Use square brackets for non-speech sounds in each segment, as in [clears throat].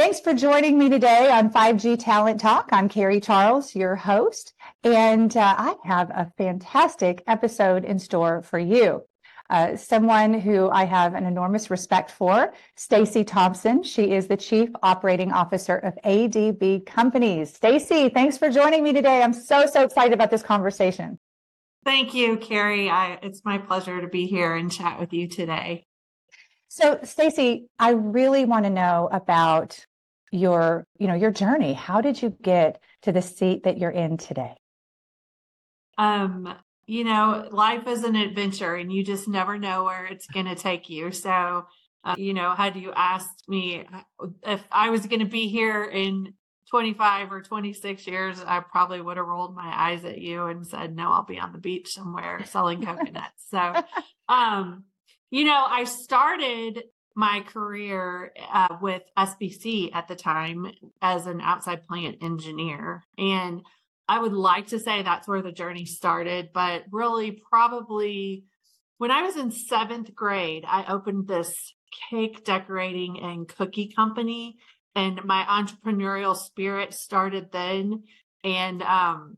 Thanks for joining me today on 5G Talent Talk. I'm Carrie Charles, your host, and uh, I have a fantastic episode in store for you. Uh, someone who I have an enormous respect for, Stacey Thompson. She is the Chief Operating Officer of ADB Companies. Stacey, thanks for joining me today. I'm so so excited about this conversation. Thank you, Carrie. I, it's my pleasure to be here and chat with you today. So, Stacey, I really want to know about your you know your journey. How did you get to the seat that you're in today? Um you know life is an adventure and you just never know where it's going to take you. So uh, you know had you asked me uh, if i was going to be here in 25 or 26 years i probably would have rolled my eyes at you and said no i'll be on the beach somewhere selling [laughs] coconuts. So um you know i started my career uh, with SBC at the time as an outside plant engineer. And I would like to say that's where the journey started, but really, probably when I was in seventh grade, I opened this cake decorating and cookie company. And my entrepreneurial spirit started then. And, um,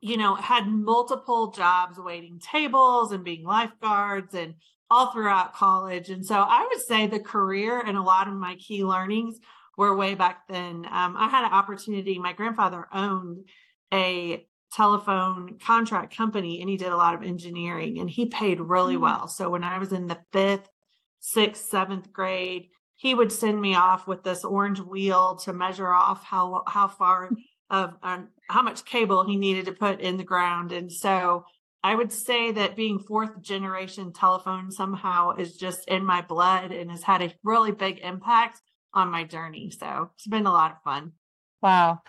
you know, had multiple jobs waiting tables and being lifeguards and all throughout college. And so I would say the career and a lot of my key learnings were way back then. Um, I had an opportunity, my grandfather owned a telephone contract company and he did a lot of engineering and he paid really mm-hmm. well. So when I was in the fifth, sixth, seventh grade, he would send me off with this orange wheel to measure off how how far of um, how much cable he needed to put in the ground. And so I would say that being fourth generation telephone somehow is just in my blood and has had a really big impact on my journey. So it's been a lot of fun. Wow.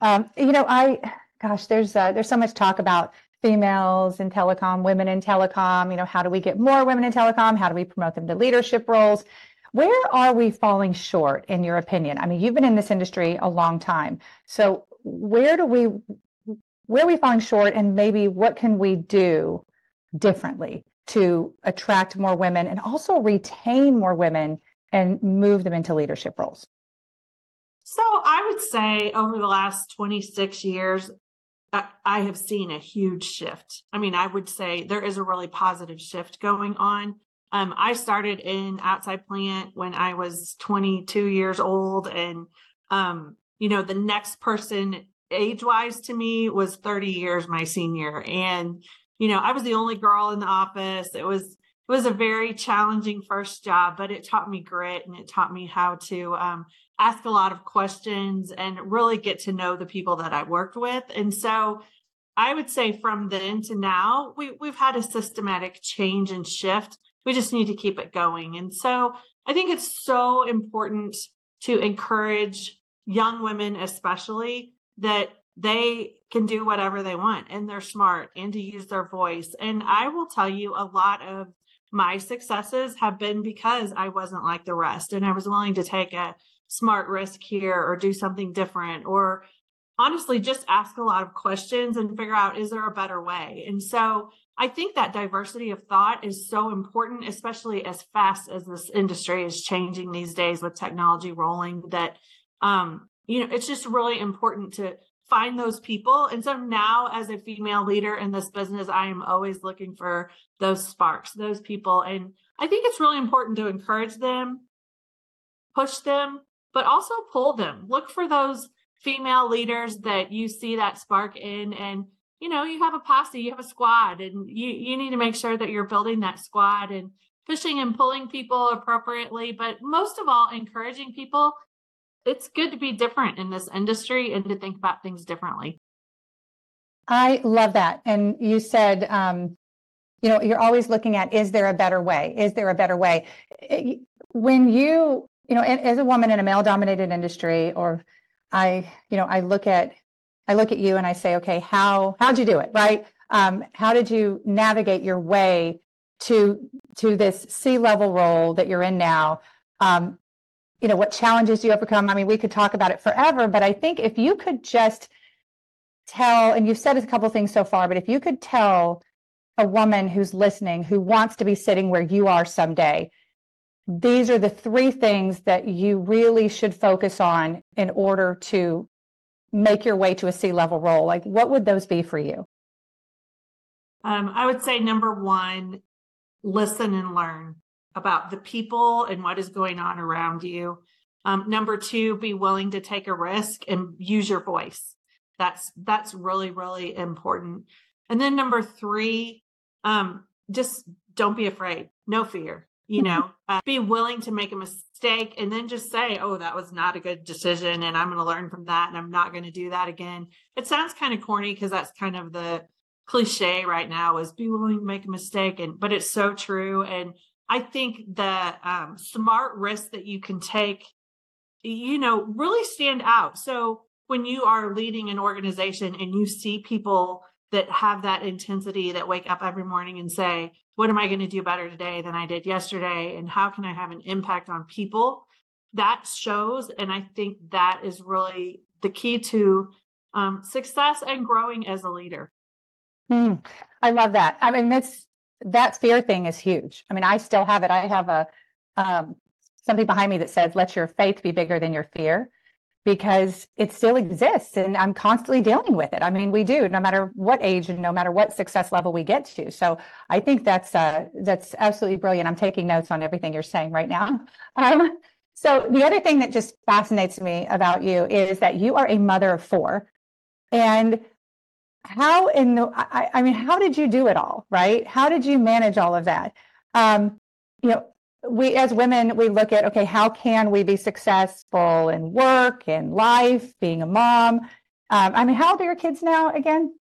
Um, you know, I, gosh, there's uh, there's so much talk about females in telecom, women in telecom. You know, how do we get more women in telecom? How do we promote them to leadership roles? Where are we falling short, in your opinion? I mean, you've been in this industry a long time. So, where do we where we falling short and maybe what can we do differently to attract more women and also retain more women and move them into leadership roles? So I would say over the last 26 years, I have seen a huge shift. I mean, I would say there is a really positive shift going on. Um, I started in outside plant when I was 22 years old, and um, you know, the next person age wise to me was 30 years my senior and you know i was the only girl in the office. It was it was a very challenging first job but it taught me grit and it taught me how to um, ask a lot of questions and really get to know the people that i worked with and so i would say from then to now we, we've had a systematic change and shift. We just need to keep it going and so i think it's so important to encourage young women especially that they can do whatever they want and they're smart and to use their voice. And I will tell you a lot of my successes have been because I wasn't like the rest and I was willing to take a smart risk here or do something different or honestly just ask a lot of questions and figure out is there a better way. And so I think that diversity of thought is so important, especially as fast as this industry is changing these days with technology rolling that um, you know, it's just really important to find those people. And so now, as a female leader in this business, I am always looking for those sparks, those people. And I think it's really important to encourage them, push them, but also pull them. Look for those female leaders that you see that spark in and you know you have a posse you have a squad and you you need to make sure that you're building that squad and pushing and pulling people appropriately but most of all encouraging people it's good to be different in this industry and to think about things differently. I love that. And you said, um, you know, you're always looking at is there a better way? Is there a better way? When you, you know, as a woman in a male dominated industry, or I, you know, I look at I look at you and I say, okay, how how'd you do it? Right? Um, how did you navigate your way to to this C level role that you're in now? Um, you know, what challenges you overcome? I mean, we could talk about it forever, but I think if you could just tell, and you've said a couple things so far, but if you could tell a woman who's listening who wants to be sitting where you are someday, these are the three things that you really should focus on in order to make your way to a C level role. Like, what would those be for you? Um, I would say number one, listen and learn about the people and what is going on around you. Um, number two, be willing to take a risk and use your voice. That's that's really really important. And then number three, um, just don't be afraid. No fear. You know, [laughs] uh, be willing to make a mistake and then just say, "Oh, that was not a good decision, and I'm going to learn from that, and I'm not going to do that again." It sounds kind of corny because that's kind of the cliche right now is be willing to make a mistake and but it's so true and i think the um, smart risks that you can take you know really stand out. So when you are leading an organization and you see people that have that intensity that wake up every morning and say what am i going to do better today than i did yesterday? And how can i have an impact on people? That shows and i think that is really the key to um, success and growing as a leader. Mm, I love that. I mean, that's that fear thing is huge. I mean, I still have it. I have a um, something behind me that says, "Let your faith be bigger than your fear," because it still exists, and I'm constantly dealing with it. I mean, we do, no matter what age and no matter what success level we get to. So, I think that's uh, that's absolutely brilliant. I'm taking notes on everything you're saying right now. [laughs] Um, so, the other thing that just fascinates me about you is that you are a mother of four, and how in the I, I, mean how did you do it all right? How did you manage all of that? Um you know we as women we look at okay how can we be successful in work in life being a mom? Um, i mean how old are your kids now again?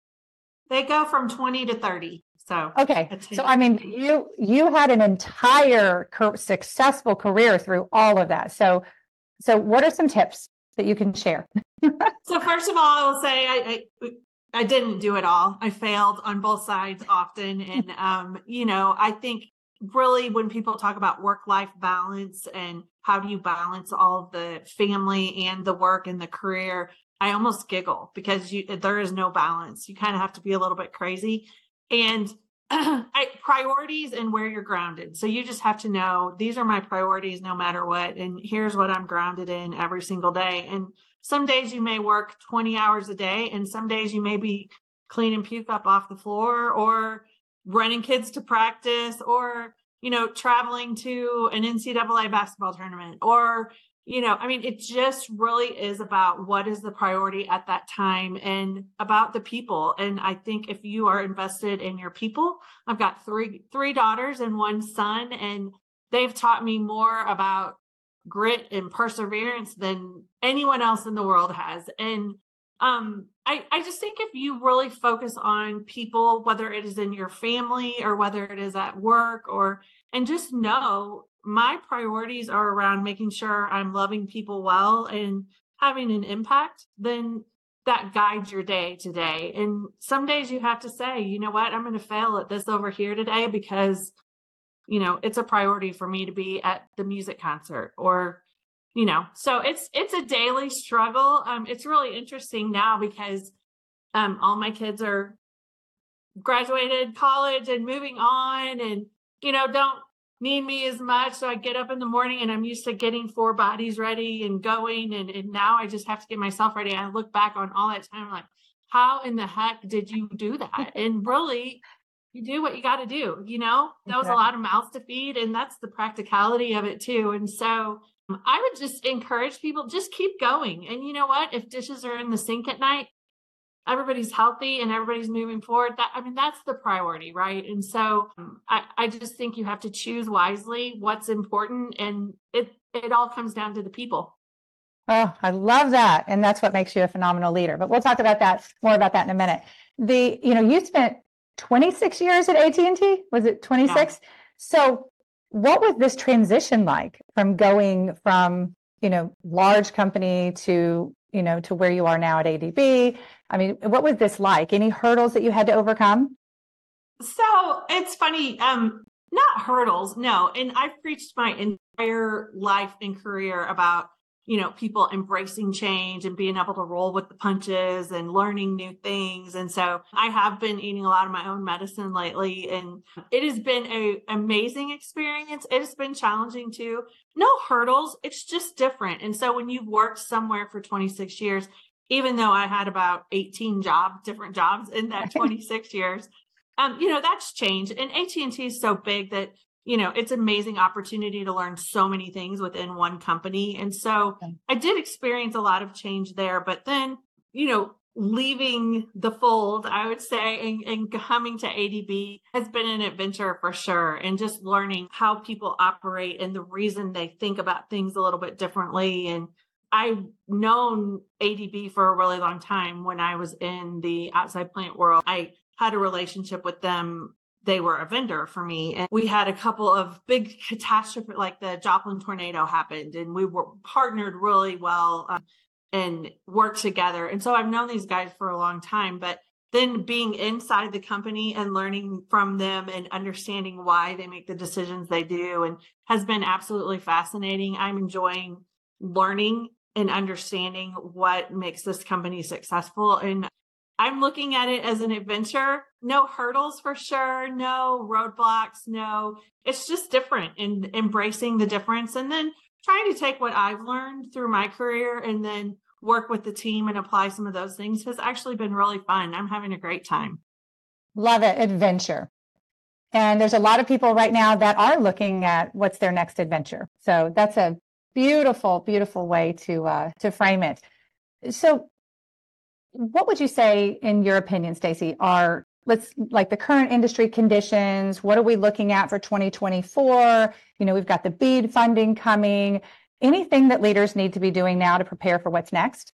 They go from 20 to 30 so okay so i mean you you had an entire successful career through all of that. So so what are some tips that you can share? [laughs] So first of all i will say I, I I didn't do it all. I failed on both sides often. And, [laughs] um, you know, I think really when people talk about work life balance and how do you balance all of the family and the work and the career, I almost giggle because you, there is no balance. You kind of have to be a little bit crazy. And [clears throat] I, priorities and where you're grounded. So you just have to know these are my priorities no matter what. And here's what I'm grounded in every single day. And some days you may work 20 hours a day, and some days you may be cleaning puke up off the floor or running kids to practice or, you know, traveling to an NCAA basketball tournament or, you know, I mean, it just really is about what is the priority at that time and about the people. And I think if you are invested in your people, I've got three three daughters and one son, and they've taught me more about grit and perseverance than anyone else in the world has. And um, I, I just think if you really focus on people, whether it is in your family or whether it is at work or, and just know my priorities are around making sure I'm loving people well and having an impact, then that guides your day today. And some days you have to say, you know what, I'm going to fail at this over here today because you know it's a priority for me to be at the music concert or you know so it's it's a daily struggle. Um it's really interesting now because um all my kids are graduated college and moving on and you know don't need me as much. So i get up in the morning and i'm used to getting four bodies ready and going and, and now i just have to get myself ready. I look back on all that time like how in the heck did you do that? And really you do what you got to do you know? That was a lot of mouths to feed and that's the practicality of it too and so um, i would just encourage people just keep going and you know what? If dishes are in the sink at night everybody's healthy and everybody's moving forward that i mean that's the priority right? And so um, i i just think you have to choose wisely what's important and it it all comes down to the people. Oh i love that and that's what makes you a phenomenal leader but we'll talk about that more about that in a minute. The you know you spent 26 years at AT&T? Was it 26? Yeah. So what was this transition like from going from, you know, large company to, you know, to where you are now at ADB? I mean, what was this like? Any hurdles that you had to overcome? So it's funny, um, not hurdles, no. And I've preached my entire life and career about you know, people embracing change and being able to roll with the punches and learning new things. And so I have been eating a lot of my own medicine lately and it has been a amazing experience. It has been challenging too. No hurdles. It's just different. And so when you've worked somewhere for 26 years, even though I had about 18 jobs, different jobs in that [laughs] 26 years, um, you know, that's changed. And AT&T is so big that you know, it's amazing opportunity to learn so many things within one company. And so I did experience a lot of change there, but then, you know, leaving the fold, I would say, and, and coming to ADB has been an adventure for sure. And just learning how people operate and the reason they think about things a little bit differently. And I've known ADB for a really long time when I was in the outside plant world. I had a relationship with them they were a vendor for me. And we had a couple of big catastrophe, like the Joplin tornado happened, and we were partnered really well um, and worked together. And so I've known these guys for a long time, but then being inside the company and learning from them and understanding why they make the decisions they do and has been absolutely fascinating. I'm enjoying learning and understanding what makes this company successful. And I'm looking at it as an adventure. No hurdles for sure, no roadblocks, no. It's just different and embracing the difference and then trying to take what I've learned through my career and then work with the team and apply some of those things has actually been really fun. I'm having a great time. Love it. Adventure. And there's a lot of people right now that are looking at what's their next adventure. So that's a beautiful, beautiful way to uh, to frame it. So what would you say, in your opinion, Stacey, are let's like the current industry conditions? What are we looking at for 2024? You know, we've got the BEAD funding coming. Anything that leaders need to be doing now to prepare for what's next?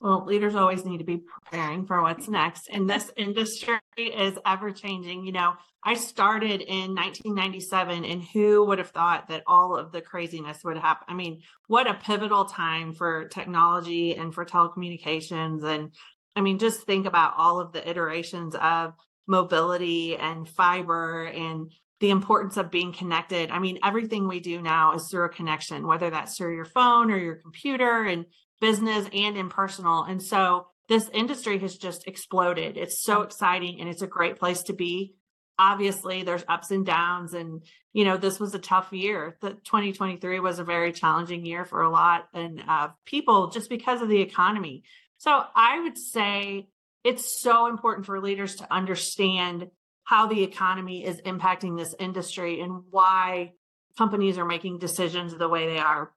Well, leaders always need to be preparing for what's next. And this industry is ever changing. You know, I started in 1997, and who would have thought that all of the craziness would happen? I mean, what a pivotal time for technology and for telecommunications. And I mean, just think about all of the iterations of mobility and fiber and the importance of being connected. I mean, everything we do now is through a connection, whether that's through your phone or your computer and business and in personal. And so this industry has just exploded. It's so exciting and it's a great place to be. Obviously there's ups and downs and you know this was a tough year. The 2023 was a very challenging year for a lot and uh, people just because of the economy. So i would say it's so important for leaders to understand how the economy is impacting this industry and why companies are making decisions the way they are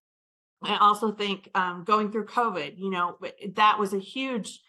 i also think um, going through covid you know that was a huge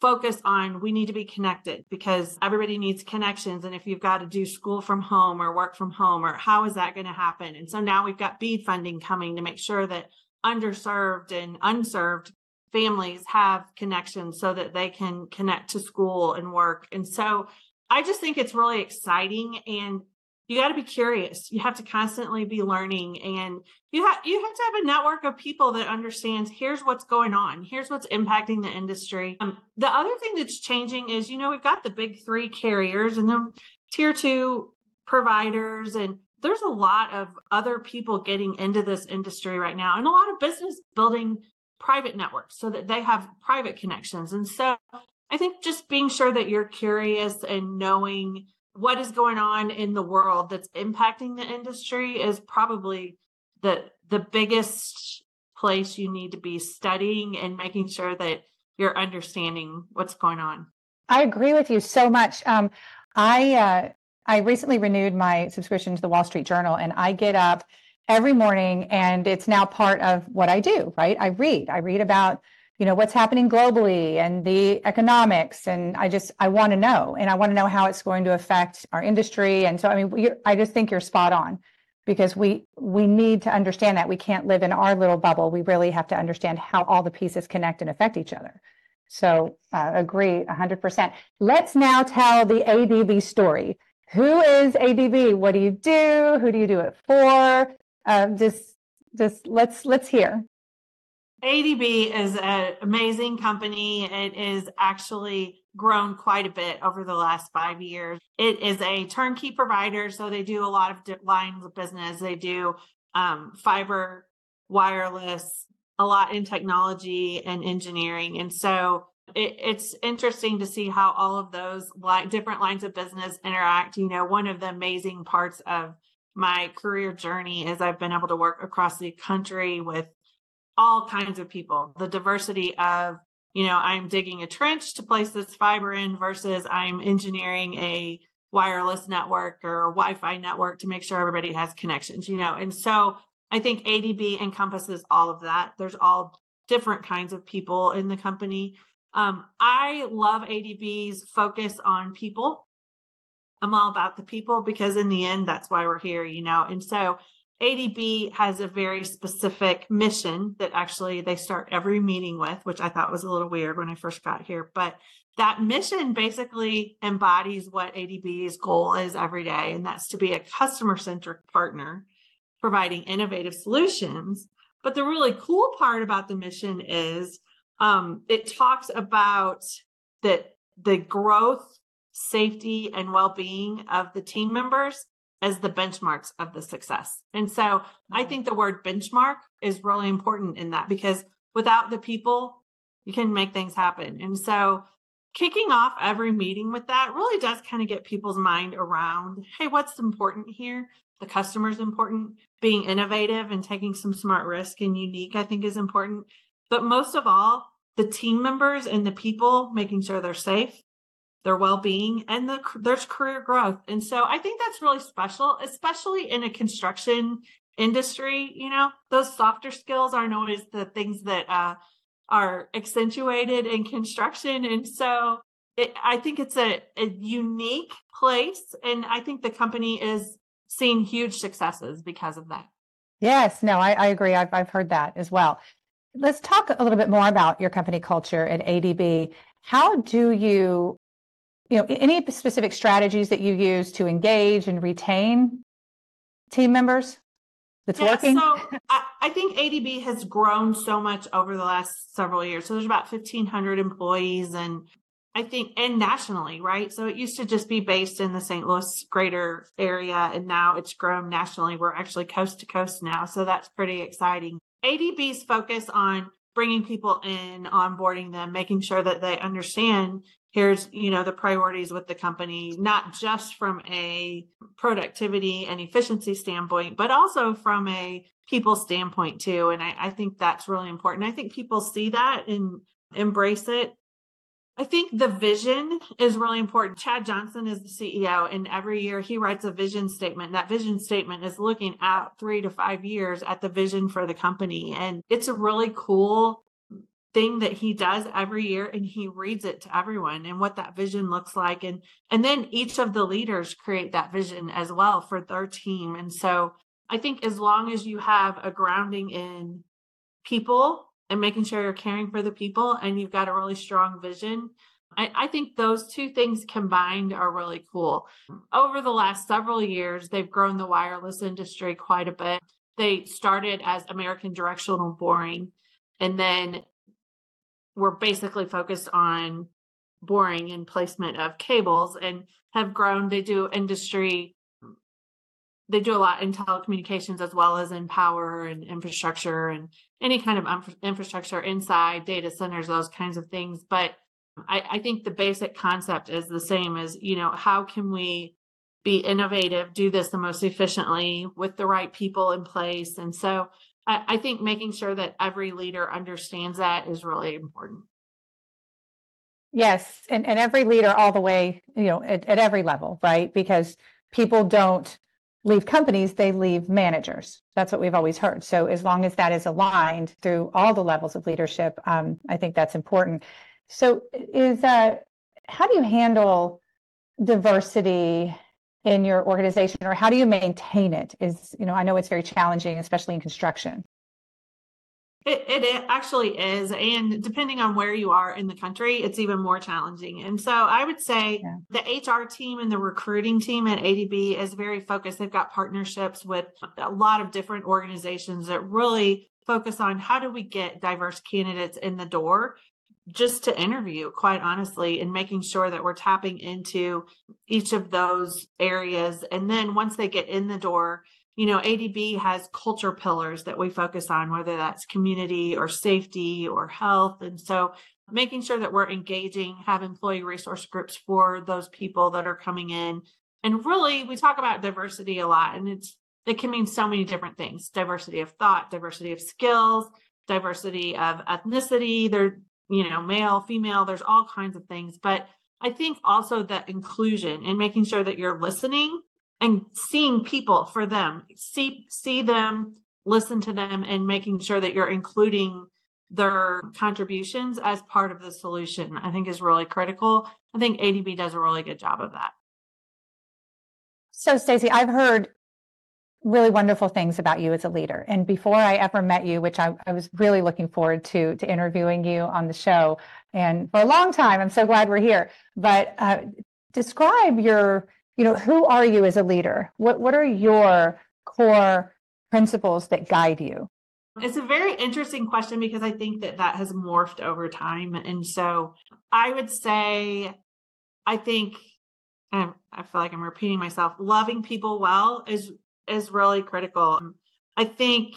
focus on we need to be connected because everybody needs connections. And if you've got to do school from home or work from home, or how is that going to happen? And so now we've got BEAD funding coming to make sure that underserved and unserved families have connections so that they can connect to school and work. And so I just think it's really exciting. And you got to be curious. You have to constantly be learning and you have you have to have a network of people that understands here's what's going on. Here's what's impacting the industry. Um, the other thing that's changing is you know we've got the big three carriers and then tier two providers and there's a lot of other people getting into this industry right now and a lot of business building private networks so that they have private connections and so i think just being sure that you're curious and knowing what is going on in the world that's impacting the industry is probably the the biggest place you need to be studying and making sure that you're understanding what's going on. I agree with you so much. Um, I uh, I recently renewed my subscription to the Wall Street Journal, and I get up every morning, and it's now part of what I do. Right? I read. I read about you know what's happening globally and the economics and i just i want to know and i want to know how it's going to affect our industry and so i mean we, i just think you're spot on because we we need to understand that we can't live in our little bubble we really have to understand how all the pieces connect and affect each other So uh, agree 100%. Let's now tell the ADB story. Who is ADB? What do you do? Who do you do it for? Uh, just, just let's let's hear. ADB is an amazing company. It is actually grown quite a bit over the last five years. It is a turnkey provider, so they do a lot of lines of business. They do um, fiber, wireless, a lot in technology and engineering. And so it, it's interesting to see how all of those like different lines of business interact. You know, one of the amazing parts of my career journey is I've been able to work across the country with all kinds of people. The diversity of, you know, I'm digging a trench to place this fiber in versus I'm engineering a wireless network or Wi-Fi network to make sure everybody has connections, you know. And so I think ADB encompasses all of that. There's all different kinds of people in the company. Um, I love ADB's focus on people. I'm all about the people because in the end, that's why we're here, you know. And so ADB has a very specific mission that actually they start every meeting with, which I thought was a little weird when I first got here. But that mission basically embodies what ADB's goal is every day, and that's to be a customer centric partner providing innovative solutions. But the really cool part about the mission is um, it talks about that the growth, safety, and well being of the team members as the benchmarks of the success. And so I mm-hmm. think the word benchmark is really important in that because without the people, you can make things happen. And so kicking off every meeting with that really does kind of get people's mind around hey, what's important here? The customer's important. Being innovative and taking some smart risk and unique, I think, is important. But most of all, the team members and the people making sure they're safe, their well-being, and the, there's career growth. And so I think that's really special, especially in a construction industry. You know, those softer skills aren't always the things that uh, are accentuated in construction, and so it, I think it's a, a unique place, and I think the company is seeing huge successes because of that. Yes, no, I, I agree. I've, I've heard that as well. Let's talk a little bit more about your company culture at ADB. How do you, you know, any specific strategies that you use to engage and retain team members that's yeah, working? So I, I think ADB has grown so much over the last several years. So there's about 1,500 employees and I think, and nationally, right? So it used to just be based in the St. Louis greater area, and now it's grown nationally. We're actually coast to coast now. So that's pretty exciting. ADB's focus on bringing people in, onboarding them, making sure that they understand here's you know the priorities with the company not just from a productivity and efficiency standpoint but also from a people standpoint too and I, I think that's really important i think people see that and embrace it I think the vision is really important. Chad Johnson is the CEO, and every year he writes a vision statement. That vision statement is looking out three to five years at the vision for the company. And it's a really cool thing that he does every year and he reads it to everyone and what that vision looks like and and then each of the leaders create that vision as well for their team and so i think as long as you have a grounding in people and making sure you're caring for the people and you've got a really strong vision. I, I, think those two things combined are really cool. Over the last several years, they've grown the wireless industry quite a bit. They started as American Directional Boring, and then we're basically focused on boring and placement of cables and have grown. They do industry they do a lot in telecommunications as well as in power and infrastructure and any kind of infrastructure inside data centers, those kinds of things. But I, I think the basic concept is the same as, you know, how can we be innovative, do this the most efficiently with the right people in place? And so I, think making sure that every leader understands that is really important. Yes, and, and every leader all the way, you know, at, at every level, right? Because people don't leave companies, they leave managers. That's what we've always heard. So as long as that is aligned through all the levels of leadership, um, I think that's important. So is uh, how do you handle diversity in your organization, or how do you maintain it? Is you know I know it's very challenging, especially in construction. It, it actually is. And depending on where you are in the country, it's even more challenging. And so I would say yeah. the HR team and the recruiting team at ADB is very focused. They've got partnerships with a lot of different organizations that really focus on how do we get diverse candidates in the door just to interview, quite honestly, and making sure that we're tapping into each of those areas. And then once they get in the door, you know, ADB has culture pillars that we focus on, whether that's community or safety or health. And so making sure that we're engaging, have employee resource groups for those people that are coming in. And really, we talk about diversity a lot, and it's it can mean so many different things diversity of thought, diversity of skills, diversity of ethnicity. There, you know, male, female, there's all kinds of things. But I think also that inclusion and making sure that you're listening and seeing people for them, see see them, listen to them, and making sure that you're including their contributions as part of the solution, I think is really critical. I think ADB does a really good job of that. So, Stacey, I've heard really wonderful things about you as a leader. And before I ever met you, which I, I, was really looking forward to to interviewing you on the show, and for a long time, I'm so glad we're here. But uh, describe your, you know, who are you as a leader? What what are your core principles that guide you? It's a very interesting question because I think that that has morphed over time, and so I would say, I think. I feel like I'm repeating myself. Loving people well is is really critical. I think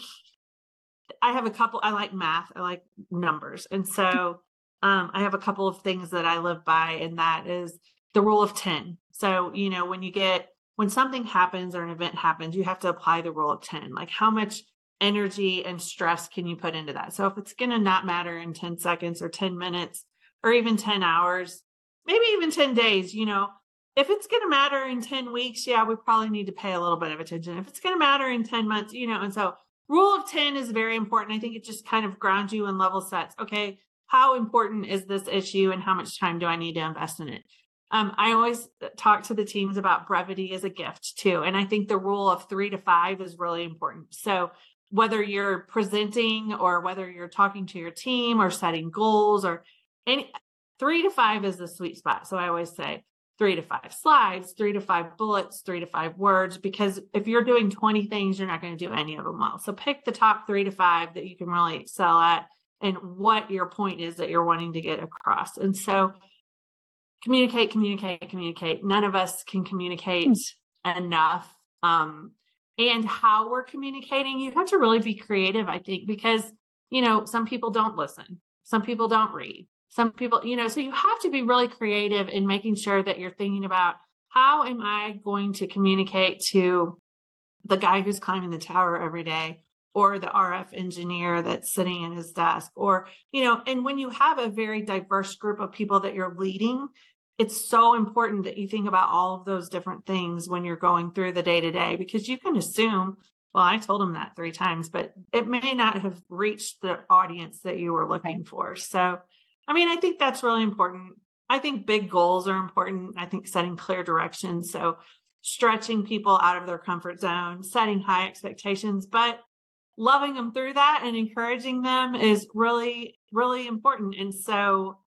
I have a couple, I like math, I like numbers. And so um, I have a couple of things that I live by, and that is the rule of 10. So, you know, when you get, when something happens or an event happens, you have to apply the rule of 10. Like, how much energy and stress can you put into that? So, if it's going to not matter in 10 seconds or 10 minutes or even 10 hours, maybe even 10 days, you know, if it's going to matter in 10 weeks, yeah, we probably need to pay a little bit of attention. If it's going to matter in 10 months, you know, and so rule of 10 is very important. I think it just kind of grounds you and level sets. Okay, how important is this issue and how much time do I need to invest in it? Um, I always talk to the teams about brevity as a gift too. And I think the rule of three to five is really important. So whether you're presenting or whether you're talking to your team or setting goals or any three to five is the sweet spot. So I always say three to five slides, three to five bullets, three to five words, because if you're doing 20 things, you're not going to do any of them well. So pick the top three to five that you can really excel at and what your point is that you're wanting to get across. And so communicate, communicate, communicate. None of us can communicate mm. enough. Um, and how we're communicating, you have to really be creative, I think, because, you know, some people don't listen, some people don't read, some people, you know, so you have to be really creative in making sure that you're thinking about how am I going to communicate to the guy who's climbing the tower every day or the RF engineer that's sitting in his desk or, you know, and when you have a very diverse group of people that you're leading, it's so important that you think about all of those different things when you're going through the day to day because you can assume well i told him that three times but it may not have reached the audience that you were looking for. So I mean, I think that's really important. I think big goals are important. I think setting clear directions. So stretching people out of their comfort zone, setting high expectations, but loving them through that and encouraging them is really, really important. And so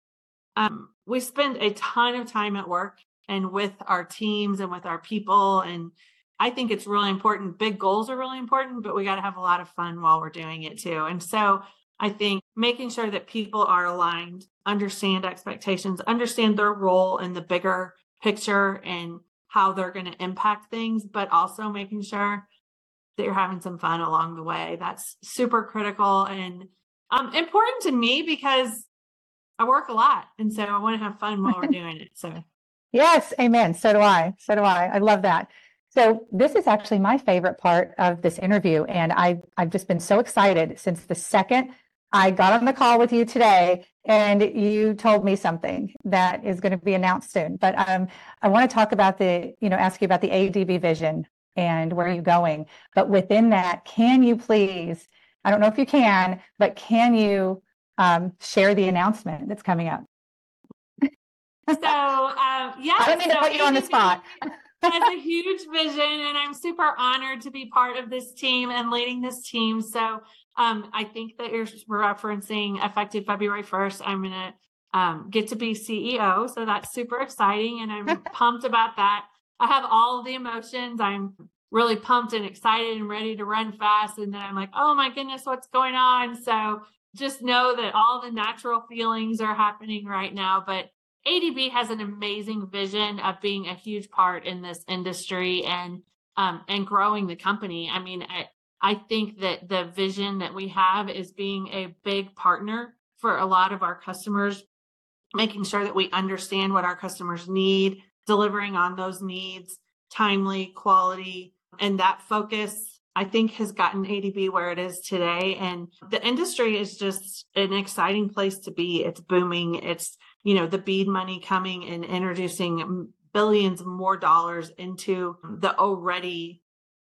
um, we spend a ton of time at work and with our teams and with our people. And I think it's really important. Big goals are really important, but we got to have a lot of fun while we're doing it too. And so I think making sure that people are aligned, understand expectations, understand their role in the bigger picture and how they're going to impact things, but also making sure that you're having some fun along the way. That's super critical and um, important to me because I work a lot. And so I want to have fun while we're [laughs] doing it. So, yes, amen. So do I. So do I. I love that. So this is actually my favorite part of this interview. And I, I've just been so excited since the second I got on the call with you today and you told me something that is going to be announced soon. But um, I want to talk about the, you know, ask you about the ADB vision and where you're going. But within that, can you please, I don't know if you can, but can you um, share the announcement that's coming up? [laughs] So, uh, yeah. I don't mean so to put you on the spot. [laughs] has a huge vision, and I'm super honored to be part of this team and leading this team. So, Um, I think that you're referencing effective February 1st. I'm going to um, get to be CEO. So that's super exciting. And I'm [laughs] pumped about that. I have all the emotions. I'm really pumped and excited and ready to run fast. And then I'm like, oh my goodness, what's going on? So just know that all the natural feelings are happening right now. But ADB has an amazing vision of being a huge part in this industry and um, and growing the company. I mean, I, I think that the vision that we have is being a big partner for a lot of our customers, making sure that we understand what our customers need, delivering on those needs, timely, quality, and that focus I think has gotten ADB where it is today. And the industry is just an exciting place to be. It's booming. It's, you know, the bead money coming and introducing billions more dollars into the already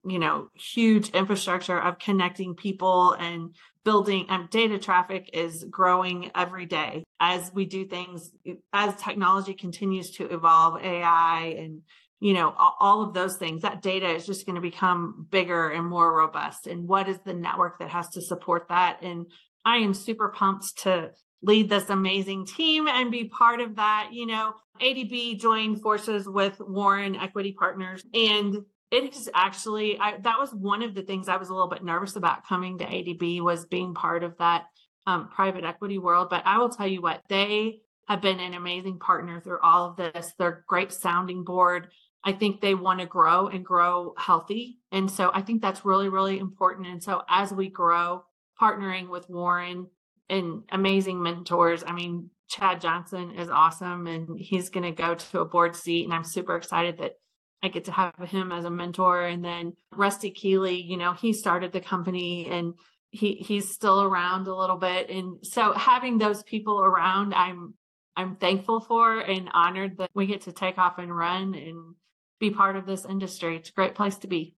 you know huge infrastructure of connecting people and building um, data traffic is growing every day. As we do things as technology continues to evolve ai and you know all of those things that data is just going to become bigger and more robust. And what is the network that has to support that? And i am super pumped to lead this amazing team and be part of that. You know adb joined forces with warren equity partners and it is actually I, that was one of the things I was a little bit nervous about coming to ADB was being part of that um, private equity world. But I will tell you what they have been an amazing partner through all of this. They're great sounding board. I think they want to grow and grow healthy, and so I think that's really really important. And so as we grow, partnering with Warren and amazing mentors. I mean, Chad Johnson is awesome, and he's going to go to a board seat, and I'm super excited that I get to have him as a mentor. And then Rusty Keeley, you know, he started the company and he he's still around a little bit. And so having those people around, I'm I'm thankful for and honored that we get to take off and run and be part of this industry. It's a great place to be.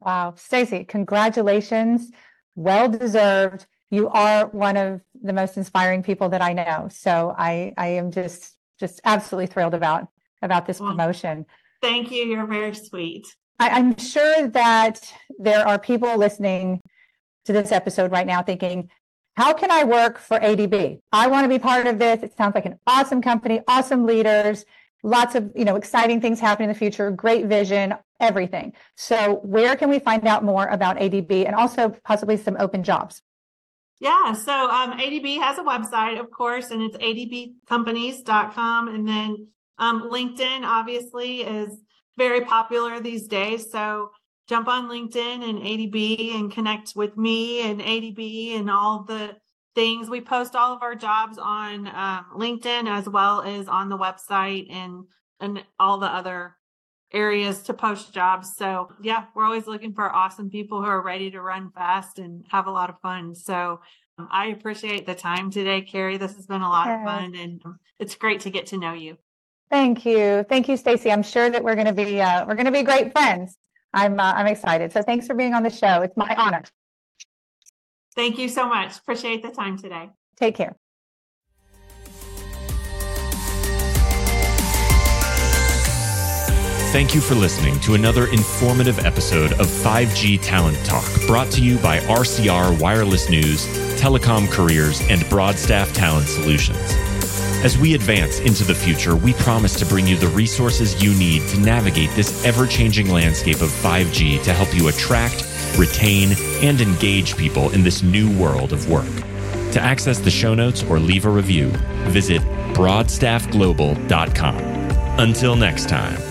Wow. Stacey, congratulations. Well deserved. You are one of the most inspiring people that I know. So I I am just just absolutely thrilled about about this well, promotion. Thank you. You're very sweet. I, am sure that there are people listening to this episode right now thinking, how can I work for ADB? I want to be part of this. It sounds like an awesome company, awesome leaders, lots of you know exciting things happening in the future, great vision, everything. So where can we find out more about ADB and also possibly some open jobs? Yeah, so um, ADB has a website, of course, and it's adbcompanies.com. And then um, LinkedIn obviously is very popular these days. So jump on LinkedIn and ADB and connect with me and ADB and all the things. We post all of our jobs on um, LinkedIn as well as on the website and and all the other areas to post jobs. So yeah, we're always looking for awesome people who are ready to run fast and have a lot of fun. So um, I appreciate the time today, Carrie. This has been a lot of fun and it's great to get to know you. Thank you. Thank you, Stacey. I'm sure that we're going to be uh, we're going to be great friends. I'm uh, I'm excited. So thanks for being on the show. It's my honor. Thank you so much. Appreciate the time today. Take care. Thank you for listening to another informative episode of 5G Talent Talk, brought to you by RCR Wireless News, Telecom Careers, and Broadstaff Talent Solutions. As we advance into the future, we promise to bring you the resources you need to navigate this ever changing landscape of 5G to help you attract, retain, and engage people in this new world of work. To access the show notes or leave a review, visit broadstaffglobal.com. Until next time.